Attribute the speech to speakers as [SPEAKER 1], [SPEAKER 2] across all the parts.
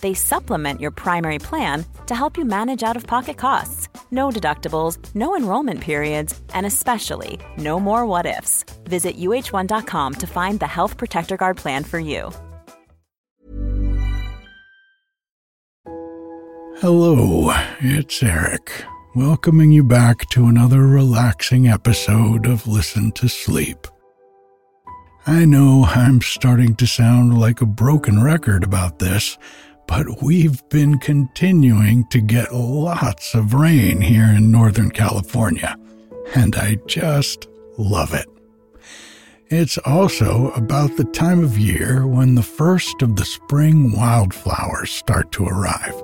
[SPEAKER 1] They supplement your primary plan to help you manage out of pocket costs. No deductibles, no enrollment periods, and especially no more what ifs. Visit uh1.com to find the Health Protector Guard plan for you.
[SPEAKER 2] Hello, it's Erik, welcoming you back to another relaxing episode of Listen to Sleep. I know I'm starting to sound like a broken record about this, but we've been continuing to get lots of rain here in Northern California, and I just love it. It's also about the time of year when the first of the spring wildflowers start to arrive,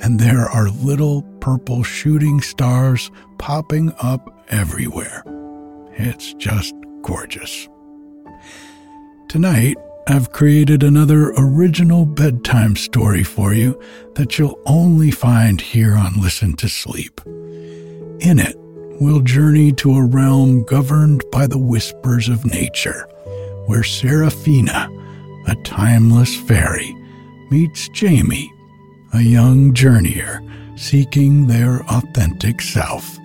[SPEAKER 2] and there are little purple shooting stars popping up everywhere. It's just gorgeous. Tonight, I've created another original bedtime story for you that you'll only find here on Listen to Sleep. In it, we'll journey to a realm governed by the whispers of nature, where Seraphina, a timeless fairy, meets Jamie, a young journeyer seeking their authentic self.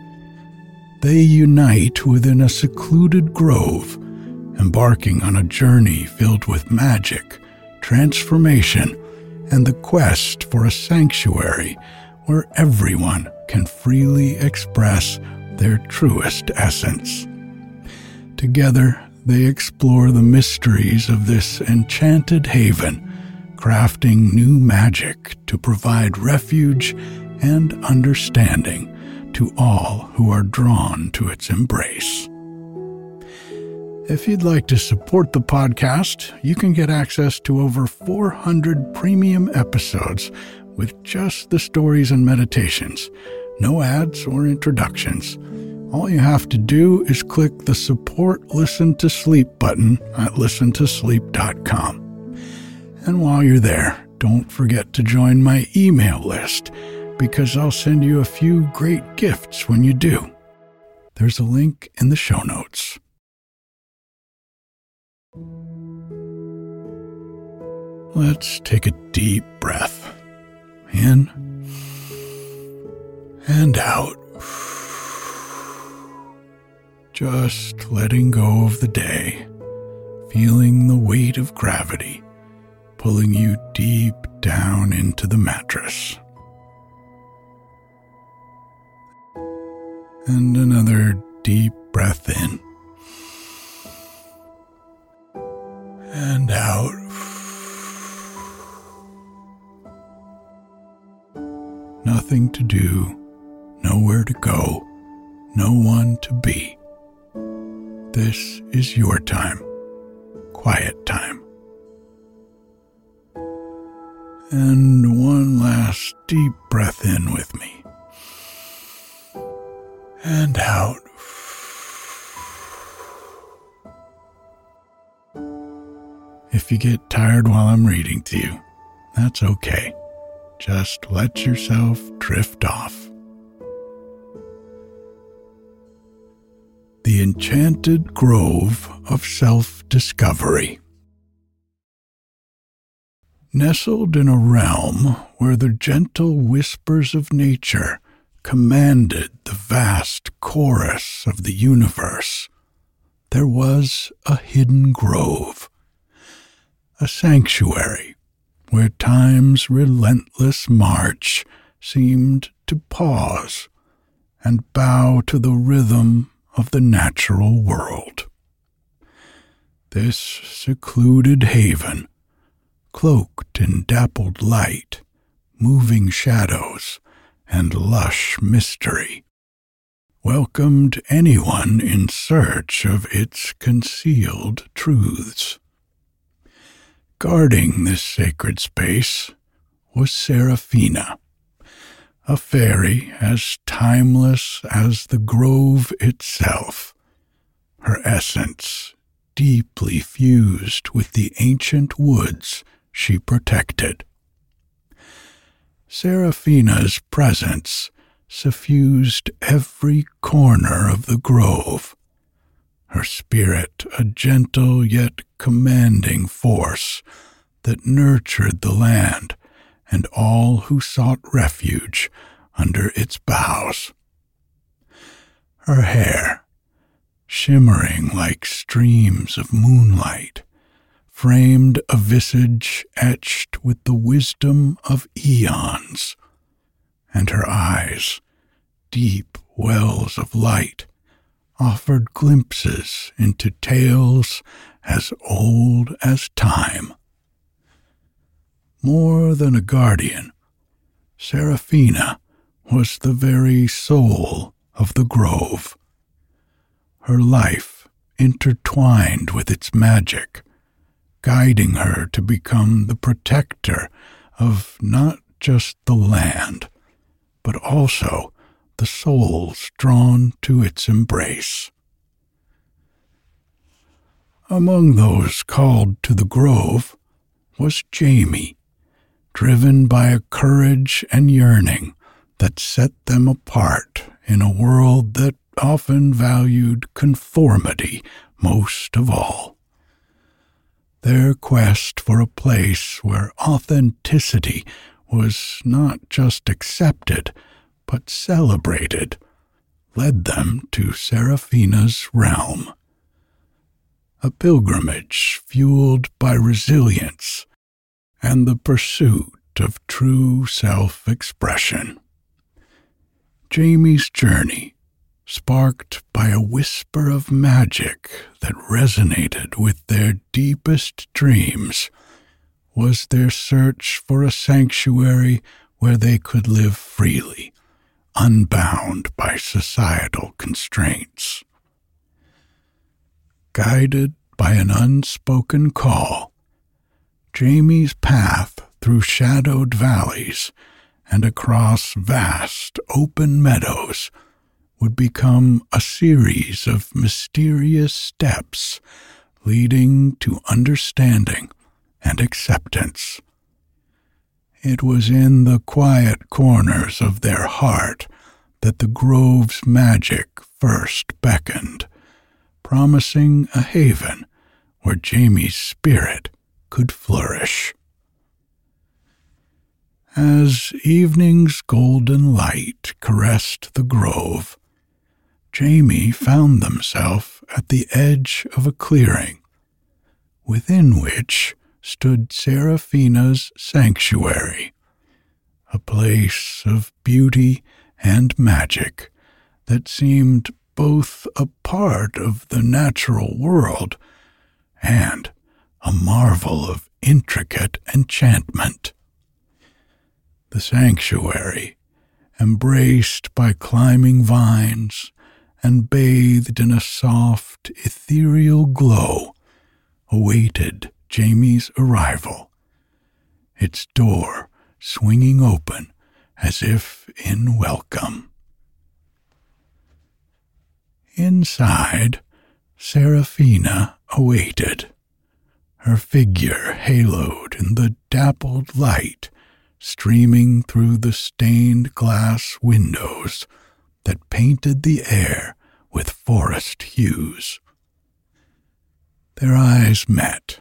[SPEAKER 2] They unite within a secluded grove embarking on a journey filled with magic, transformation, and the quest for a sanctuary where everyone can freely express their truest essence. Together, they explore the mysteries of this enchanted haven, crafting new magic to provide refuge and understanding to all who are drawn to its embrace. If you'd like to support the podcast, you can get access to over 400 premium episodes with just the stories and meditations, no ads or introductions. All you have to do is click the Support Listen to Sleep button at listentosleep.com. And while you're there, don't forget to join my email list because I'll send you a few great gifts when you do. There's a link in the show notes. Let's take a deep breath. In. And out. Just letting go of the day, feeling the weight of gravity. Pulling you deep down into the mattress. And another deep breath in and out. Nothing to do, nowhere to go, no one to be. this is your time, quiet time. And one last deep breath in with me. And out. If you get tired while I'm reading to you, that's okay. Just let yourself drift off. The Enchanted Grove of Self Discovery. Nestled in a realm where the gentle whispers of nature commanded the vast chorus of the universe, there was a hidden grove, a sanctuary where time's relentless march seemed to pause and bow to the rhythm of the natural world. This secluded haven, cloaked in dappled light, moving shadows, and lush mystery, welcomed anyone in search of its concealed truths. Guarding this sacred space was Seraphina, a fairy as timeless as the grove itself, her essence deeply fused with the ancient woods she protected. Seraphina's presence suffused every corner of the grove, her spirit a gentle yet commanding force that nurtured the land and all who sought refuge under its boughs. Her hair, shimmering like streams of moonlight, framed a visage etched with the wisdom of eons, and her eyes, deep wells of light, offered glimpses into tales as old as time. More than a guardian, Seraphina was the very soul of the grove. Her life intertwined with its magic, guiding her to become the protector of not just the land, but also the souls drawn to its embrace. Among those called to the grove was Jamie, driven by a courage and yearning that set them apart in a world that often valued conformity most of all. Their quest for a place where authenticity was not just accepted, but celebrated, led them to Seraphina's realm. A pilgrimage fueled by resilience and the pursuit of true self expression. Jamie's journey, sparked by a whisper of magic that resonated with their deepest dreams, was their search for a sanctuary where they could live freely, unbound by societal constraints. Guided by an unspoken call, Jamie's path through shadowed valleys and across vast open meadows would become a series of mysterious steps leading to understanding and acceptance. It was in the quiet corners of their heart that the grove's magic first beckoned, promising a haven where Jamie's spirit could flourish. As evening's golden light caressed the grove, Jamie found themselves at the edge of a clearing, within which stood Seraphina's sanctuary, a place of beauty and magic that seemed both a part of the natural world and a marvel of intricate enchantment. The sanctuary, embraced by climbing vines and bathed in a soft, ethereal glow, awaited Jamie's arrival, its door swinging open as if in welcome. Inside, Seraphina awaited, her figure haloed in the dappled light streaming through the stained glass windows that painted the air with forest hues. Their eyes met,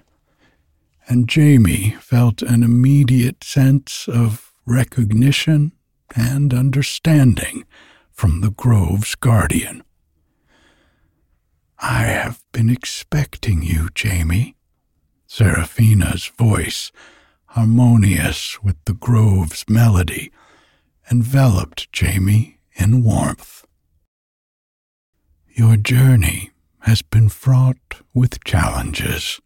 [SPEAKER 2] and Jamie felt an immediate sense of recognition and understanding from the grove's guardian. I have been expecting you, Jamie. Seraphina's voice, harmonious with the grove's melody, enveloped Jamie in warmth. Your journey has been fraught with challenges,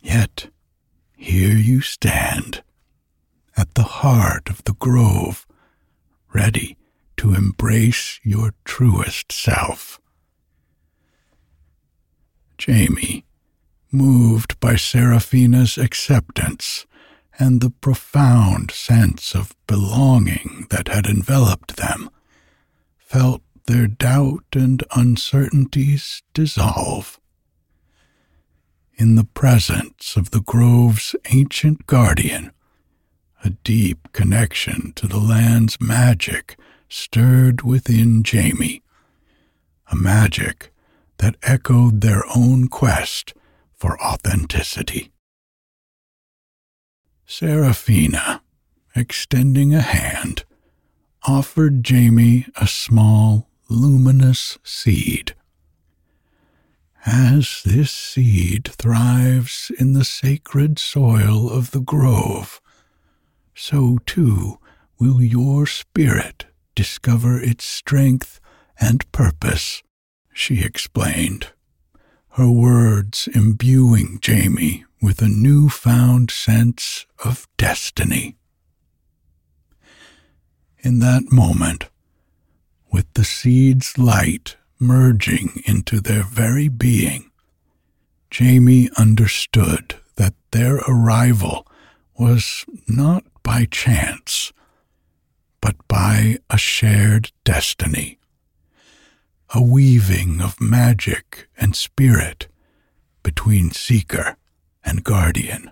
[SPEAKER 2] yet here you stand, at the heart of the grove, ready to embrace your truest self. Jamie, moved by Seraphina's acceptance and the profound sense of belonging that had enveloped them, felt their doubt and uncertainties dissolve. In the presence of the grove's ancient guardian, a deep connection to the land's magic stirred within Jamie, a magic that echoed their own quest for authenticity. Seraphina, extending a hand, offered Jamie a small, luminous seed. As this seed thrives in the sacred soil of the grove, so too will your spirit discover its strength and purpose she explained, her words imbuing Jamie with a newfound sense of destiny. In that moment, with the seed's light merging into their very being, Jamie understood that their arrival was not by chance, but by a shared destiny a weaving of magic and spirit between seeker and guardian.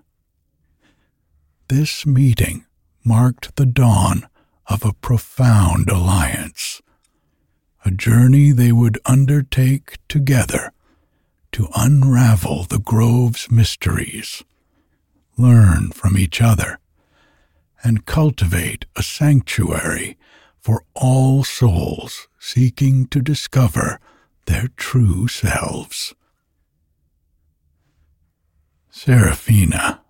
[SPEAKER 2] This meeting marked the dawn of a profound alliance, a journey they would undertake together to unravel the grove's mysteries, learn from each other, and cultivate a sanctuary for all souls seeking to discover their true selves. Seraphina,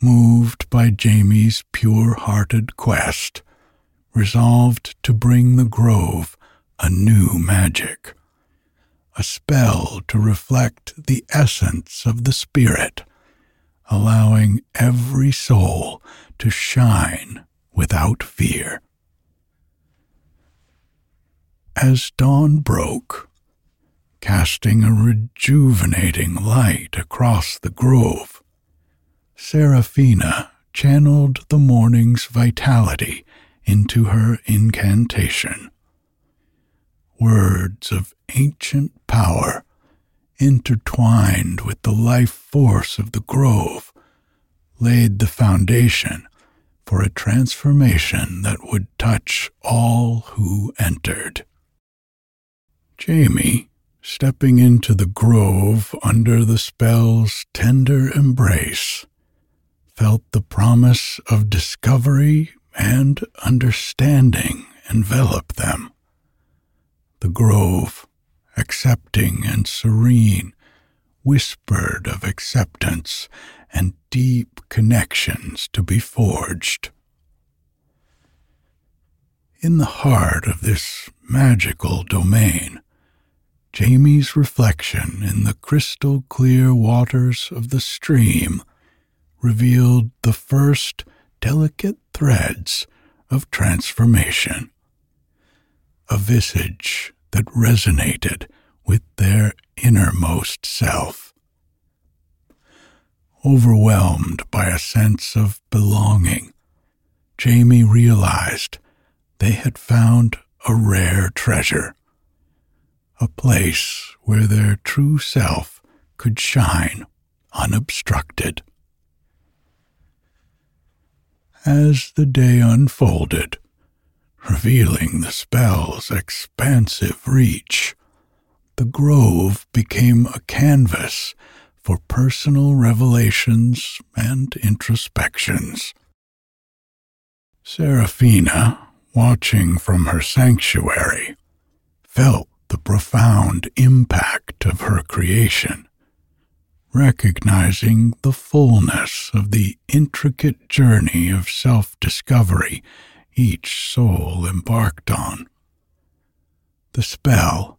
[SPEAKER 2] moved by Jamie's pure hearted quest, resolved to bring the grove a new magic, a spell to reflect the essence of the Spirit, allowing every soul to shine without fear. As dawn broke, casting a rejuvenating light across the grove, Seraphina channeled the morning's vitality into her incantation. Words of ancient power intertwined with the life force of the grove laid the foundation for a transformation that would touch all who entered. Jamie, stepping into the grove under the spell's tender embrace, felt the promise of discovery and understanding envelop them. The grove, accepting and serene, whispered of acceptance and deep connections to be forged. In the heart of this magical domain, Jamie's reflection in the crystal clear waters of the stream revealed the first delicate threads of transformation. A visage that resonated with their innermost self. Overwhelmed by a sense of belonging, Jamie realized they had found a rare treasure, a place where their true self could shine unobstructed. As the day unfolded, revealing the spell's expansive reach, the grove became a canvas for personal revelations and introspections. Seraphina, watching from her sanctuary, felt the profound impact of her creation, recognizing the fullness of the intricate journey of self discovery each soul embarked on. The spell,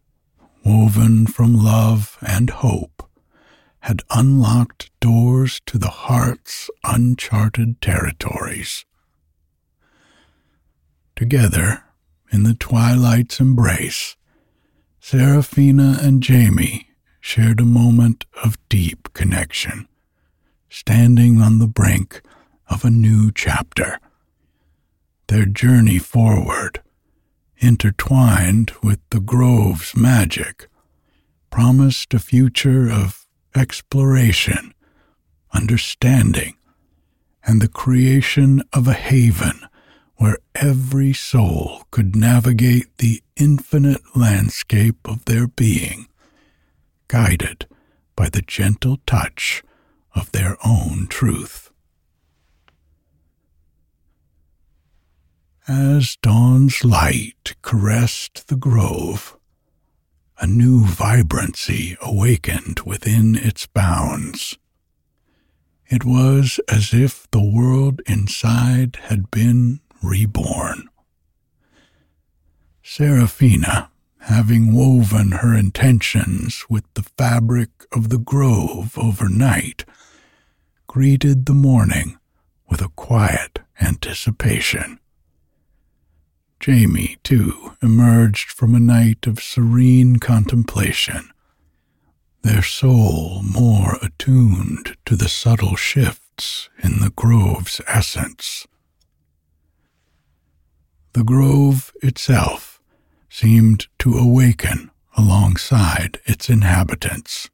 [SPEAKER 2] woven from love and hope, had unlocked doors to the heart's uncharted territories. Together, in the twilight's embrace, Seraphina and Jamie shared a moment of deep connection, standing on the brink of a new chapter. Their journey forward, intertwined with the grove's magic, promised a future of exploration, understanding, and the creation of a haven where every soul could navigate the infinite landscape of their being, guided by the gentle touch of their own truth. As dawn's light caressed the grove, a new vibrancy awakened within its bounds. It was as if the world inside had been reborn. Seraphina, having woven her intentions with the fabric of the grove overnight, greeted the morning with a quiet anticipation. Jamie, too, emerged from a night of serene contemplation, their soul more attuned to the subtle shifts in the grove's essence. The grove itself seemed to awaken alongside its inhabitants.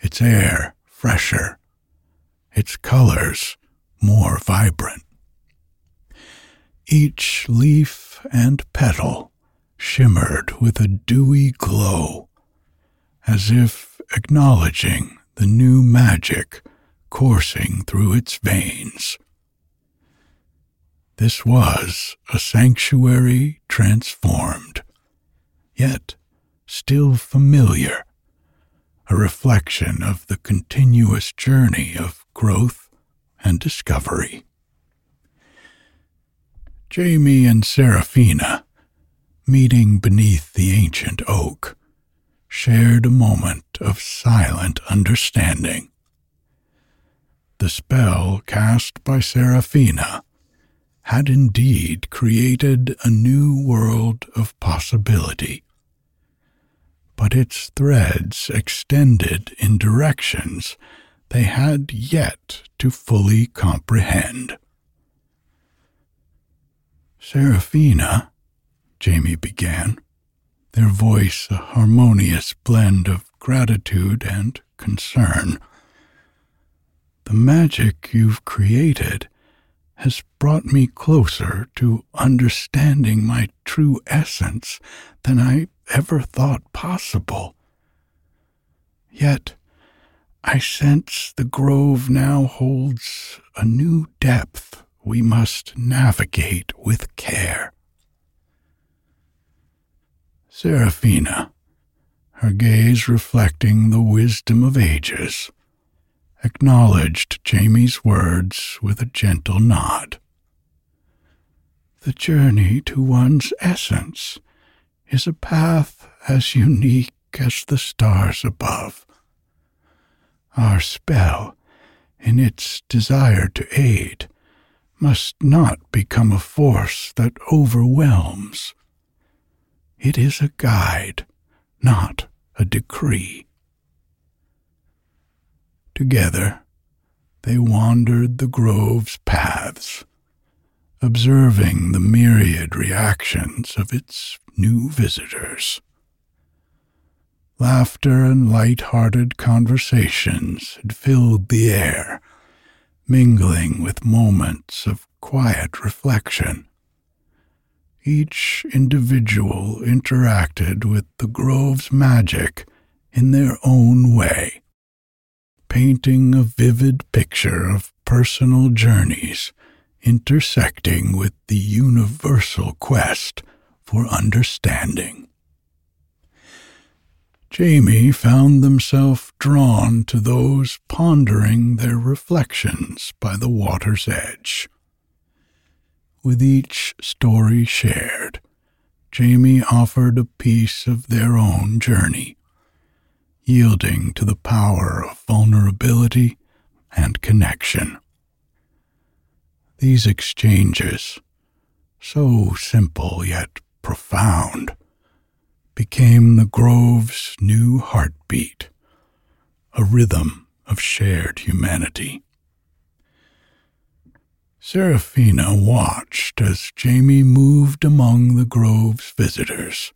[SPEAKER 2] Its air fresher, its colors more vibrant. Each leaf and petal shimmered with a dewy glow, as if acknowledging the new magic coursing through its veins. This was a sanctuary transformed, yet still familiar, a reflection of the continuous journey of growth and discovery. Jamie and Seraphina, meeting beneath the ancient oak, shared a moment of silent understanding. The spell cast by Seraphina had indeed created a new world of possibility. But its threads extended in directions they had yet to fully comprehend. Seraphina, Jamie began, their voice a harmonious blend of gratitude and concern. The magic you've created has brought me closer to understanding my true essence than I ever thought possible. Yet, I sense the grove now holds a new depth we must navigate with care. Seraphina, her gaze reflecting the wisdom of ages, acknowledged Jamie's words with a gentle nod. The journey to one's essence is a path as unique as the stars above. Our spell, in its desire to aid, must not become a force that overwhelms. It is a guide, not a decree. Together, they wandered the grove's paths, observing the myriad reactions of its new visitors. Laughter and light-hearted conversations had filled the air, mingling with moments of quiet reflection. Each individual interacted with the grove's magic in their own way, painting a vivid picture of personal journeys intersecting with the universal quest for understanding. Jamie found themselves drawn to those pondering their reflections by the water's edge. With each story shared, Jamie offered a piece of their own journey, yielding to the power of vulnerability and connection. These exchanges, so simple yet profound, became the grove's new heartbeat, a rhythm of shared humanity. Seraphina watched as Jamie moved among the grove's visitors,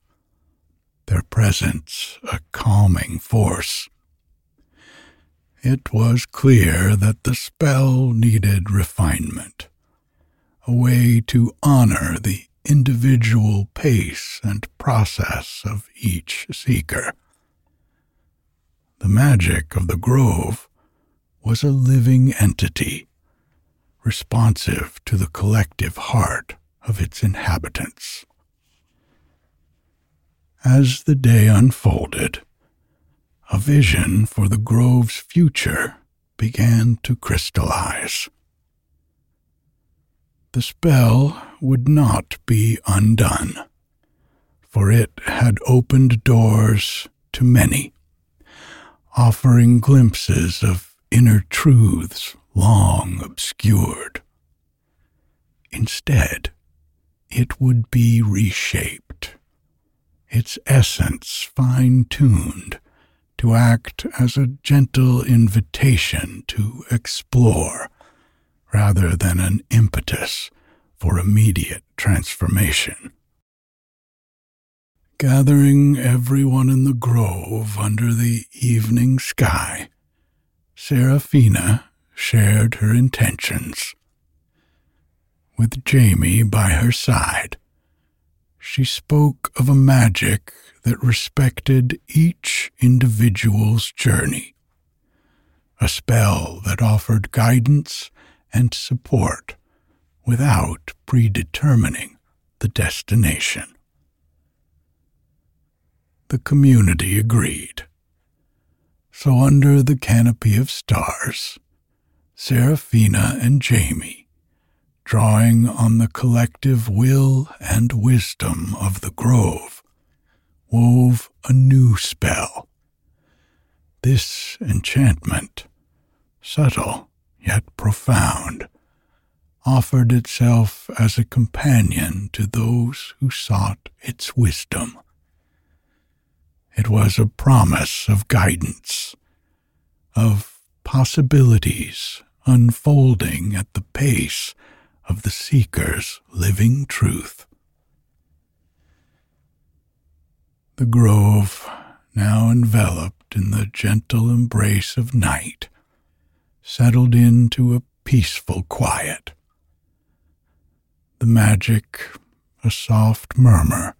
[SPEAKER 2] their presence a calming force. It was clear that the spell needed refinement, a way to honor the individual pace and process of each seeker. The magic of the grove was a living entity, responsive to the collective heart of its inhabitants. As the day unfolded, a vision for the grove's future began to crystallize the spell would not be undone, for it had opened doors to many, offering glimpses of inner truths long obscured. Instead, it would be reshaped, its essence fine tuned to act as a gentle invitation to explore rather than an impetus for immediate transformation. Gathering everyone in the grove under the evening sky, Seraphina shared her intentions. With Jamie by her side, she spoke of a magic that respected each individual's journey, a spell that offered guidance and support without predetermining the destination. The community agreed. So, under the canopy of stars, Seraphina and Jamie, drawing on the collective will and wisdom of the grove, wove a new spell. This enchantment, subtle yet profound, offered itself as a companion to those who sought its wisdom. It was a promise of guidance, of possibilities unfolding at the pace of the seeker's living truth. The grove, now enveloped in the gentle embrace of night, settled into a peaceful quiet. The magic, a soft murmur,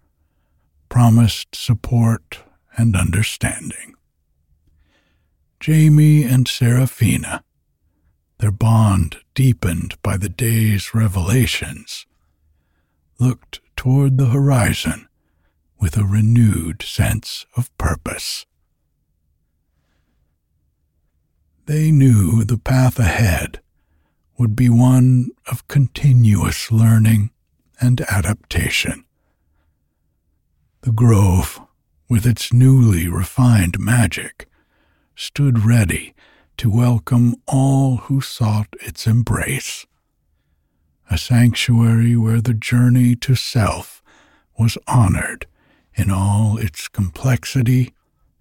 [SPEAKER 2] promised support and understanding. Jamie and Seraphina, their bond deepened by the day's revelations, looked toward the horizon with a renewed sense of purpose. They knew the path ahead would be one of continuous learning and adaptation. The grove, with its newly refined magic, stood ready to welcome all who sought its embrace. A sanctuary where the journey to self was honored in all its complexity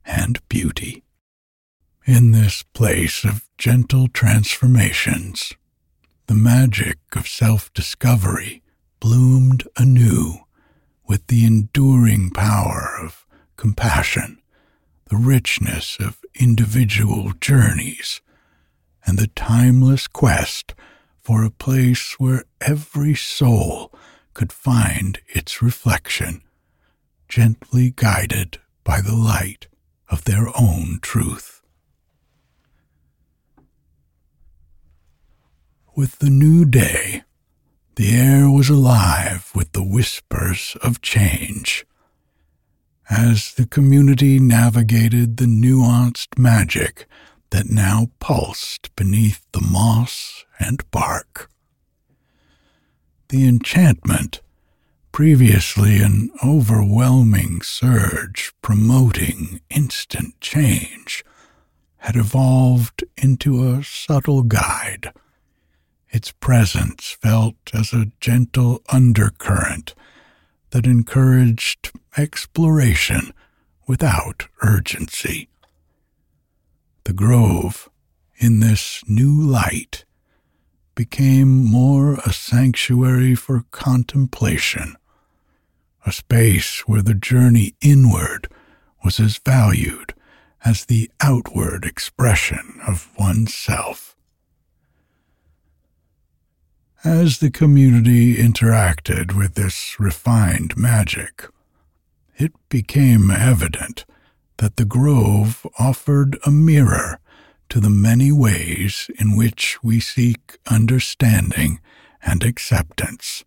[SPEAKER 2] and beauty. In this place of gentle transformations, the magic of self discovery bloomed anew with the enduring power of compassion, the richness of individual journeys, and the timeless quest for a place where every soul could find its reflection, gently guided by the light of their own truth. With the new day, the air was alive with the whispers of change. As the community navigated the nuanced magic that now pulsed beneath the moss and bark. The enchantment, previously an overwhelming surge promoting instant change, had evolved into a subtle guide its presence felt as a gentle undercurrent that encouraged exploration without urgency. The grove, in this new light, became more a sanctuary for contemplation, a space where the journey inward was as valued as the outward expression of oneself. As the community interacted with this refined magic, it became evident that the grove offered a mirror to the many ways in which we seek understanding and acceptance.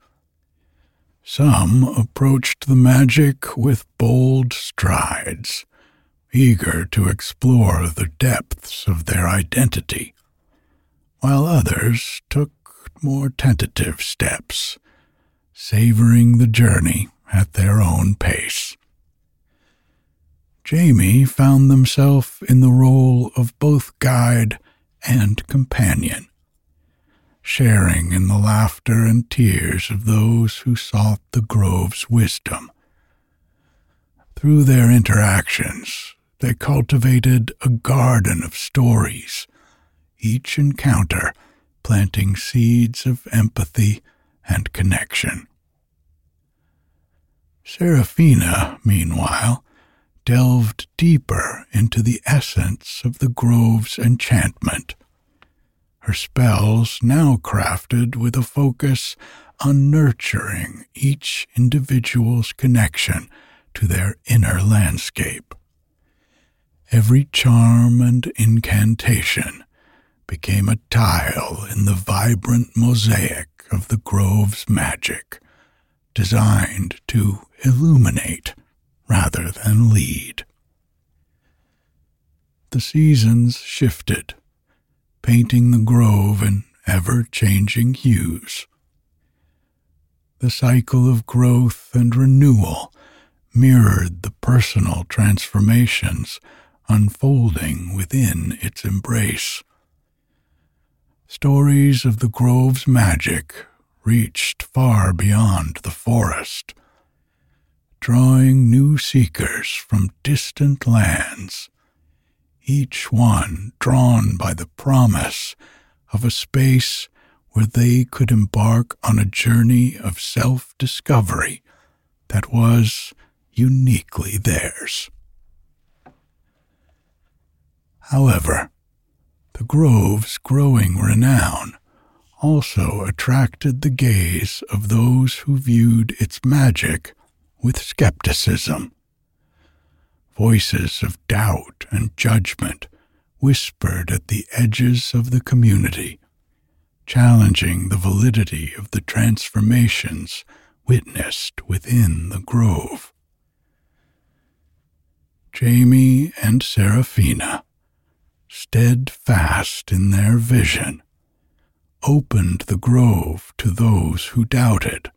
[SPEAKER 2] Some approached the magic with bold strides, eager to explore the depths of their identity, while others took more tentative steps, savoring the journey at their own pace. Jamie found himself in the role of both guide and companion, sharing in the laughter and tears of those who sought the grove's wisdom. Through their interactions, they cultivated a garden of stories, each encounter planting seeds of empathy and connection. Seraphina, meanwhile, delved deeper into the essence of the grove's enchantment. Her spells now crafted with a focus on nurturing each individual's connection to their inner landscape. Every charm and incantation became a tile in the vibrant mosaic of the grove's magic, designed to illuminate rather than lead. The seasons shifted, painting the grove in ever changing hues. The cycle of growth and renewal mirrored the personal transformations unfolding within its embrace. Stories of the grove's magic reached far beyond the forest, drawing new seekers from distant lands, each one drawn by the promise of a space where they could embark on a journey of self discovery that was uniquely theirs. However, the grove's growing renown also attracted the gaze of those who viewed its magic with skepticism. Voices of doubt and judgment whispered at the edges of the community, challenging the validity of the transformations witnessed within the grove. Jamie and Seraphina steadfast in their vision, opened the grove to those who doubted,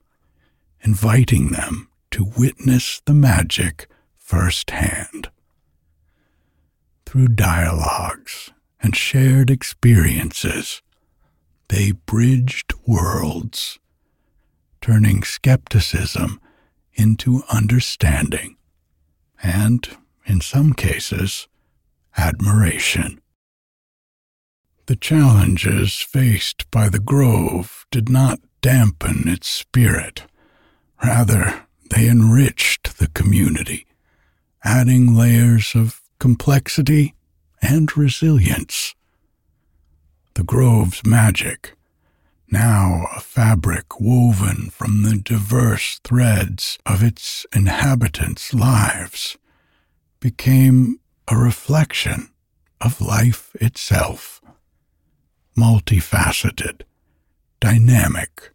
[SPEAKER 2] inviting them to witness the magic firsthand. Through dialogues and shared experiences, they bridged worlds, turning skepticism into understanding and, in some cases, admiration. The challenges faced by the grove did not dampen its spirit. Rather, they enriched the community, adding layers of complexity and resilience. The grove's magic, now a fabric woven from the diverse threads of its inhabitants' lives, became a reflection of life itself, multifaceted, dynamic,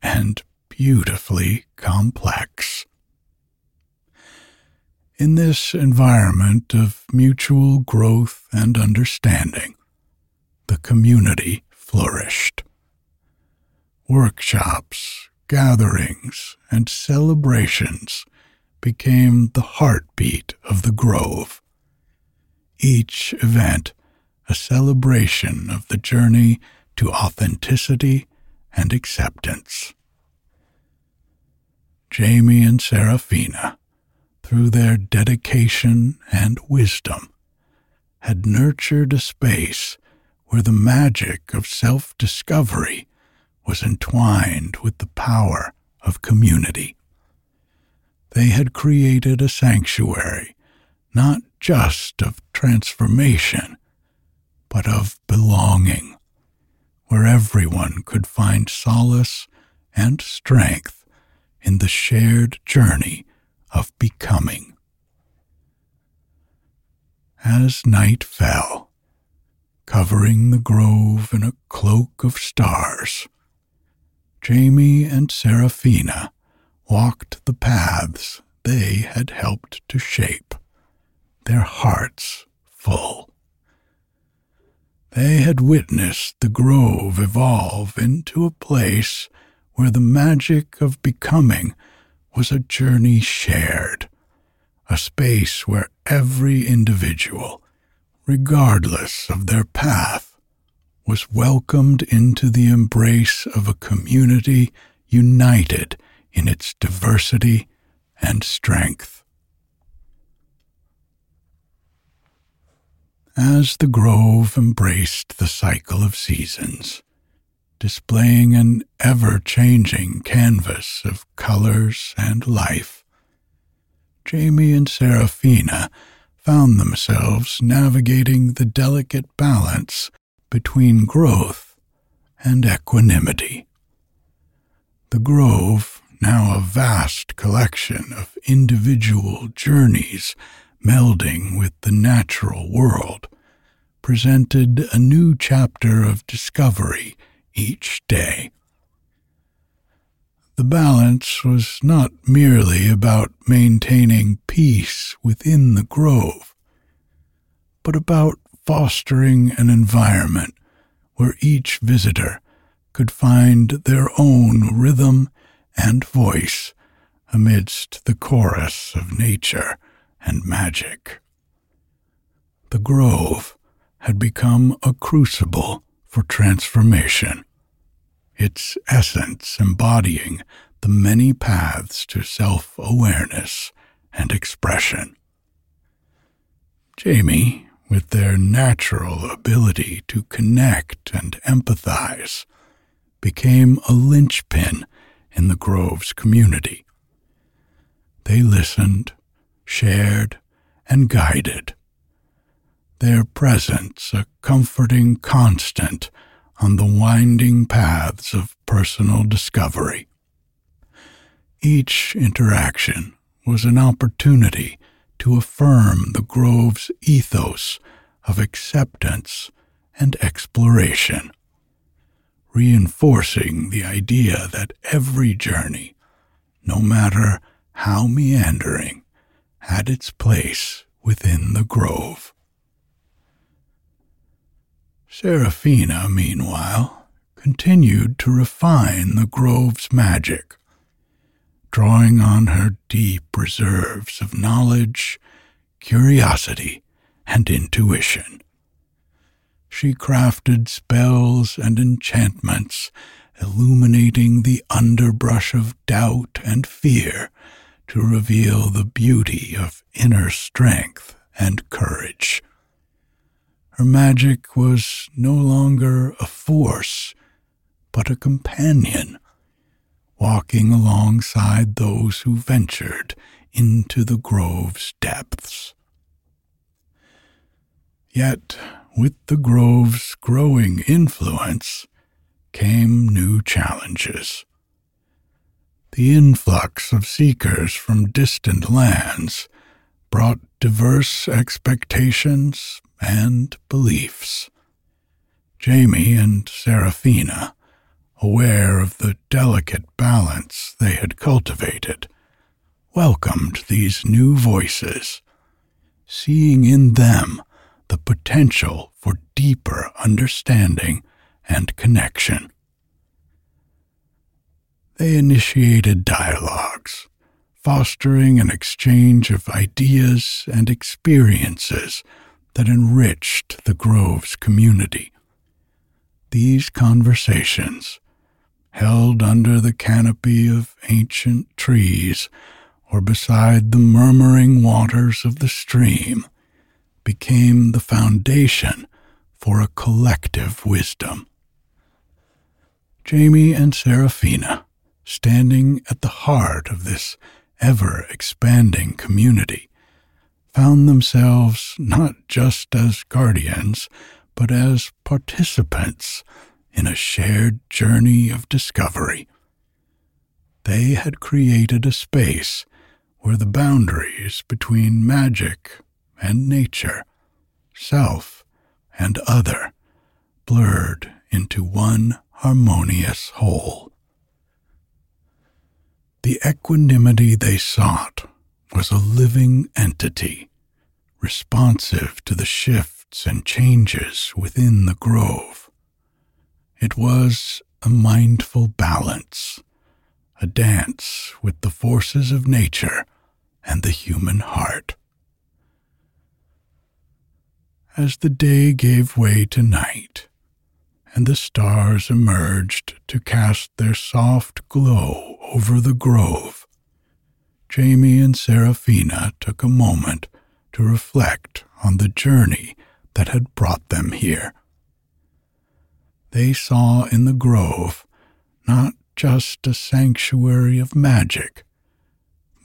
[SPEAKER 2] and beautifully complex. In this environment of mutual growth and understanding, the community flourished. Workshops, gatherings, and celebrations became the heartbeat of the Grove. Each event a celebration of the journey to authenticity and acceptance. Jamie and Seraphina, through their dedication and wisdom, had nurtured a space where the magic of self discovery was entwined with the power of community. They had created a sanctuary not just of transformation, but of belonging, where everyone could find solace and strength in the shared journey of becoming. As night fell, covering the grove in a cloak of stars, Jamie and Seraphina walked the paths they had helped to shape, their hearts full. They had witnessed the grove evolve into a place where the magic of becoming was a journey shared, a space where every individual, regardless of their path, was welcomed into the embrace of a community united in its diversity and strength. As the grove embraced the cycle of seasons, displaying an ever changing canvas of colors and life, Jamie and Seraphina found themselves navigating the delicate balance between growth and equanimity. The grove, now a vast collection of individual journeys melding with the natural world, presented a new chapter of discovery each day. The balance was not merely about maintaining peace within the grove, but about fostering an environment where each visitor could find their own rhythm and voice amidst the chorus of nature and magic. The grove had become a crucible for transformation, its essence embodying the many paths to self awareness and expression. Jamie, with their natural ability to connect and empathize, became a linchpin in the Grove's community. They listened, shared, and guided, their presence a comforting constant on the winding paths of personal discovery. Each interaction was an opportunity to affirm the Grove's ethos of acceptance and exploration, reinforcing the idea that every journey, no matter how meandering, had its place within the grove. Seraphina, meanwhile, continued to refine the grove's magic, drawing on her deep reserves of knowledge, curiosity, and intuition. She crafted spells and enchantments, illuminating the underbrush of doubt and fear to reveal the beauty of inner strength and courage. Her magic was no longer a force, but a companion, walking alongside those who ventured into the grove's depths. Yet, with the grove's growing influence, came new challenges. The influx of seekers from distant lands brought diverse expectations and beliefs. Jamie and Seraphina, aware of the delicate balance they had cultivated, welcomed these new voices, seeing in them the potential for deeper understanding and connection. They initiated dialogues, fostering an exchange of ideas and experiences that enriched the Grove's community. These conversations, held under the canopy of ancient trees or beside the murmuring waters of the stream, became the foundation for a collective wisdom. Jamie and Seraphina, standing at the heart of this ever expanding community, found themselves not just as guardians, but as participants in a shared journey of discovery. They had created a space where the boundaries between magic and nature, self and other, blurred into one harmonious whole. The equanimity they sought was a living entity, responsive to the shifts and changes within the grove. It was a mindful balance, a dance with the forces of nature and the human heart. As the day gave way to night, and the stars emerged to cast their soft glow over the grove, Jamie and Seraphina took a moment to reflect on the journey that had brought them here. They saw in the grove not just a sanctuary of magic,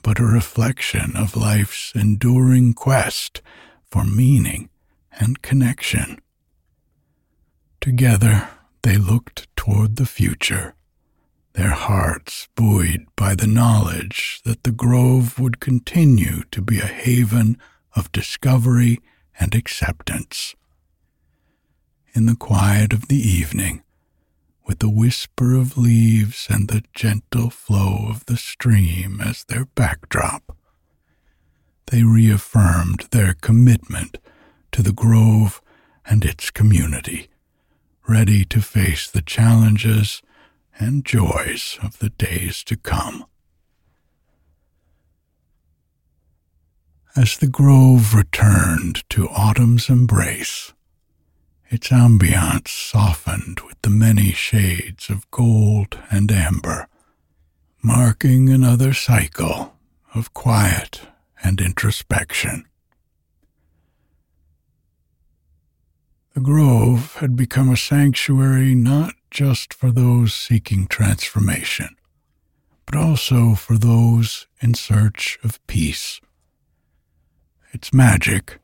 [SPEAKER 2] but a reflection of life's enduring quest for meaning and connection. Together, they looked toward the future, their hearts buoyed by the knowledge that the grove would continue to be a haven of discovery and acceptance. In the quiet of the evening, with the whisper of leaves and the gentle flow of the stream as their backdrop, they reaffirmed their commitment to the grove and its community ready to face the challenges and joys of the days to come. As the grove returned to autumn's embrace, its ambiance softened with the many shades of gold and amber, marking another cycle of quiet and introspection. The grove had become a sanctuary not just for those seeking transformation, but also for those in search of peace. Its magic,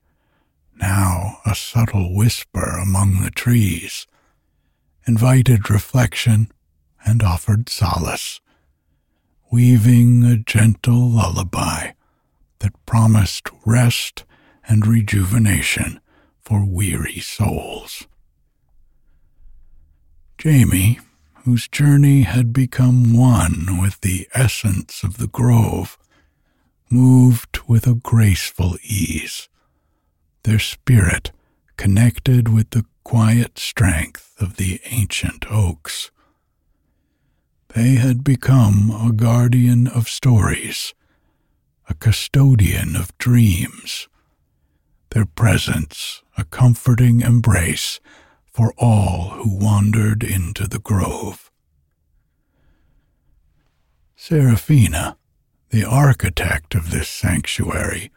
[SPEAKER 2] now a subtle whisper among the trees, invited reflection and offered solace, weaving a gentle lullaby that promised rest and rejuvenation for weary souls. Jamie, whose journey had become one with the essence of the grove, moved with a graceful ease, their spirit connected with the quiet strength of the ancient oaks. They had become a guardian of stories, a custodian of dreams, their presence a comforting embrace for all who wandered into the grove. Seraphina, the architect of this sanctuary,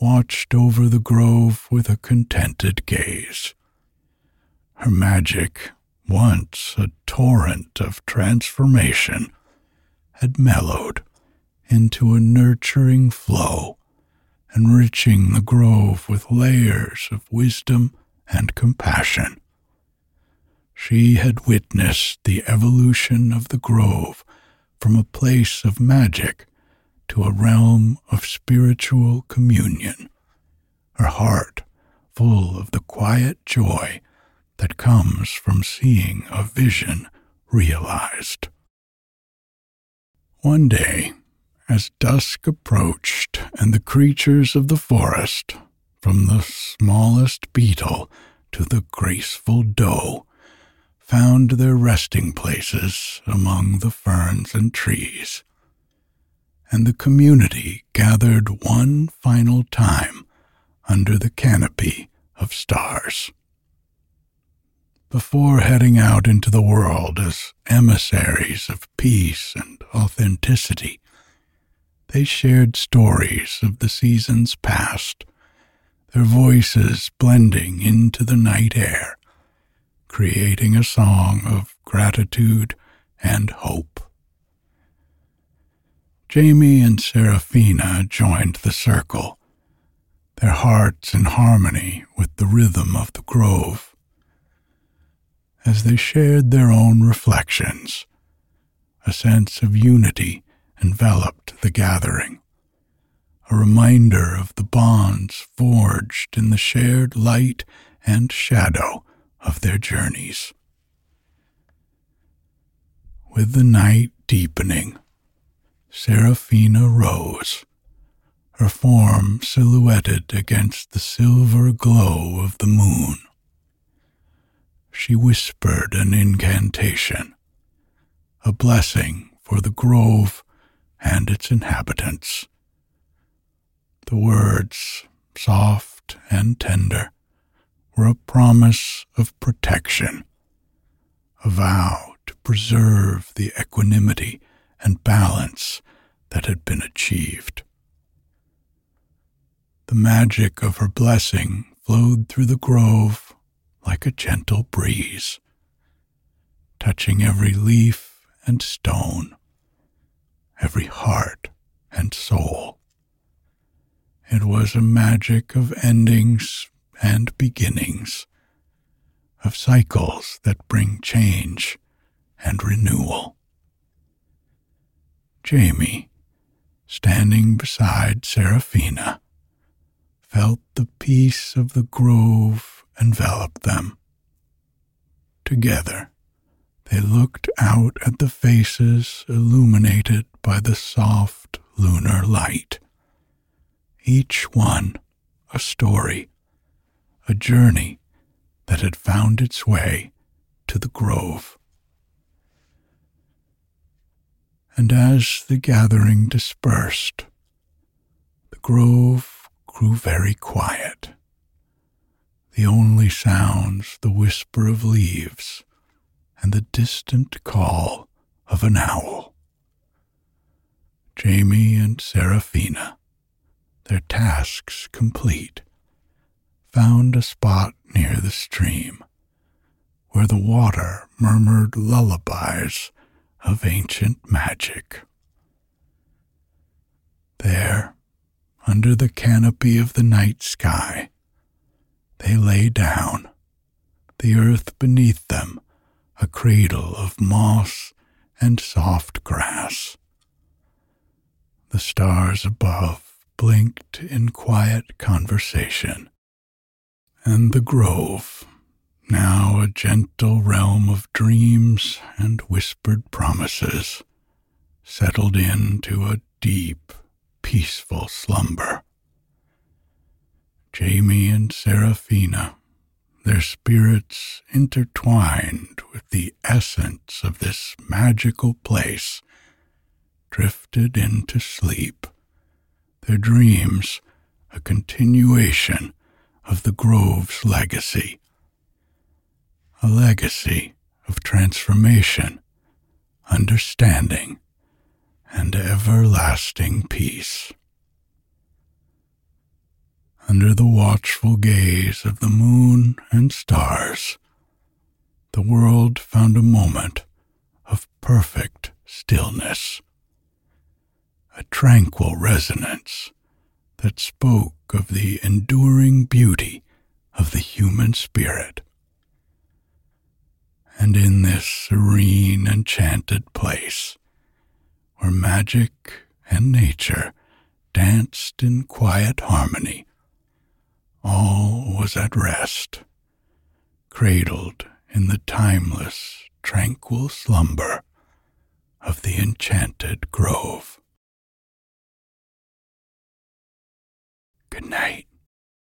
[SPEAKER 2] watched over the grove with a contented gaze. Her magic, once a torrent of transformation, had mellowed into a nurturing flow, enriching the grove with layers of wisdom and compassion. She had witnessed the evolution of the grove from a place of magic to a realm of spiritual communion, her heart full of the quiet joy that comes from seeing a vision realized. One day, as dusk approached and the creatures of the forest, from the smallest beetle to the graceful doe, found their resting places among the ferns and trees, and the community gathered one final time under the canopy of stars. Before heading out into the world as emissaries of peace and authenticity, they shared stories of the seasons past, their voices blending into the night air, creating a song of gratitude and hope. Jamie and Seraphina joined the circle, their hearts in harmony with the rhythm of the grove. As they shared their own reflections, a sense of unity enveloped the gathering, a reminder of the bonds forged in the shared light and shadow of their journeys. With the night deepening, Seraphina rose, her form silhouetted against the silver glow of the moon. She whispered an incantation, a blessing for the grove and its inhabitants. The words, soft and tender, were a promise of protection, a vow to preserve the equanimity and balance that had been achieved. The magic of her blessing flowed through the grove like a gentle breeze, touching every leaf and stone, every heart and soul. It was a magic of endings and beginnings, of cycles that bring change and renewal. Jamie, standing beside Seraphina, felt the peace of the grove envelop them. Together, they looked out at the faces illuminated by the soft lunar light. Each one a story, a journey that had found its way to the grove. And as the gathering dispersed, the grove grew very quiet. The only sounds the whisper of leaves and the distant call of an owl. Jamie and Seraphina, their tasks complete, found a spot near the stream where the water murmured lullabies of ancient magic. There, under the canopy of the night sky, they lay down, the earth beneath them a cradle of moss and soft grass. The stars above blinked in quiet conversation, and the grove now a gentle realm of dreams and whispered promises, settled into a deep, peaceful slumber. Jamie and Seraphina, their spirits intertwined with the essence of this magical place, drifted into sleep, their dreams a continuation of the grove's legacy a legacy of transformation, understanding, and everlasting peace. Under the watchful gaze of the moon and stars, the world found a moment of perfect stillness, a tranquil resonance that spoke of the enduring beauty of the human spirit. And in this serene, enchanted place, where magic and nature danced in quiet harmony, all was at rest, cradled in the timeless, tranquil slumber of the enchanted grove. Good night.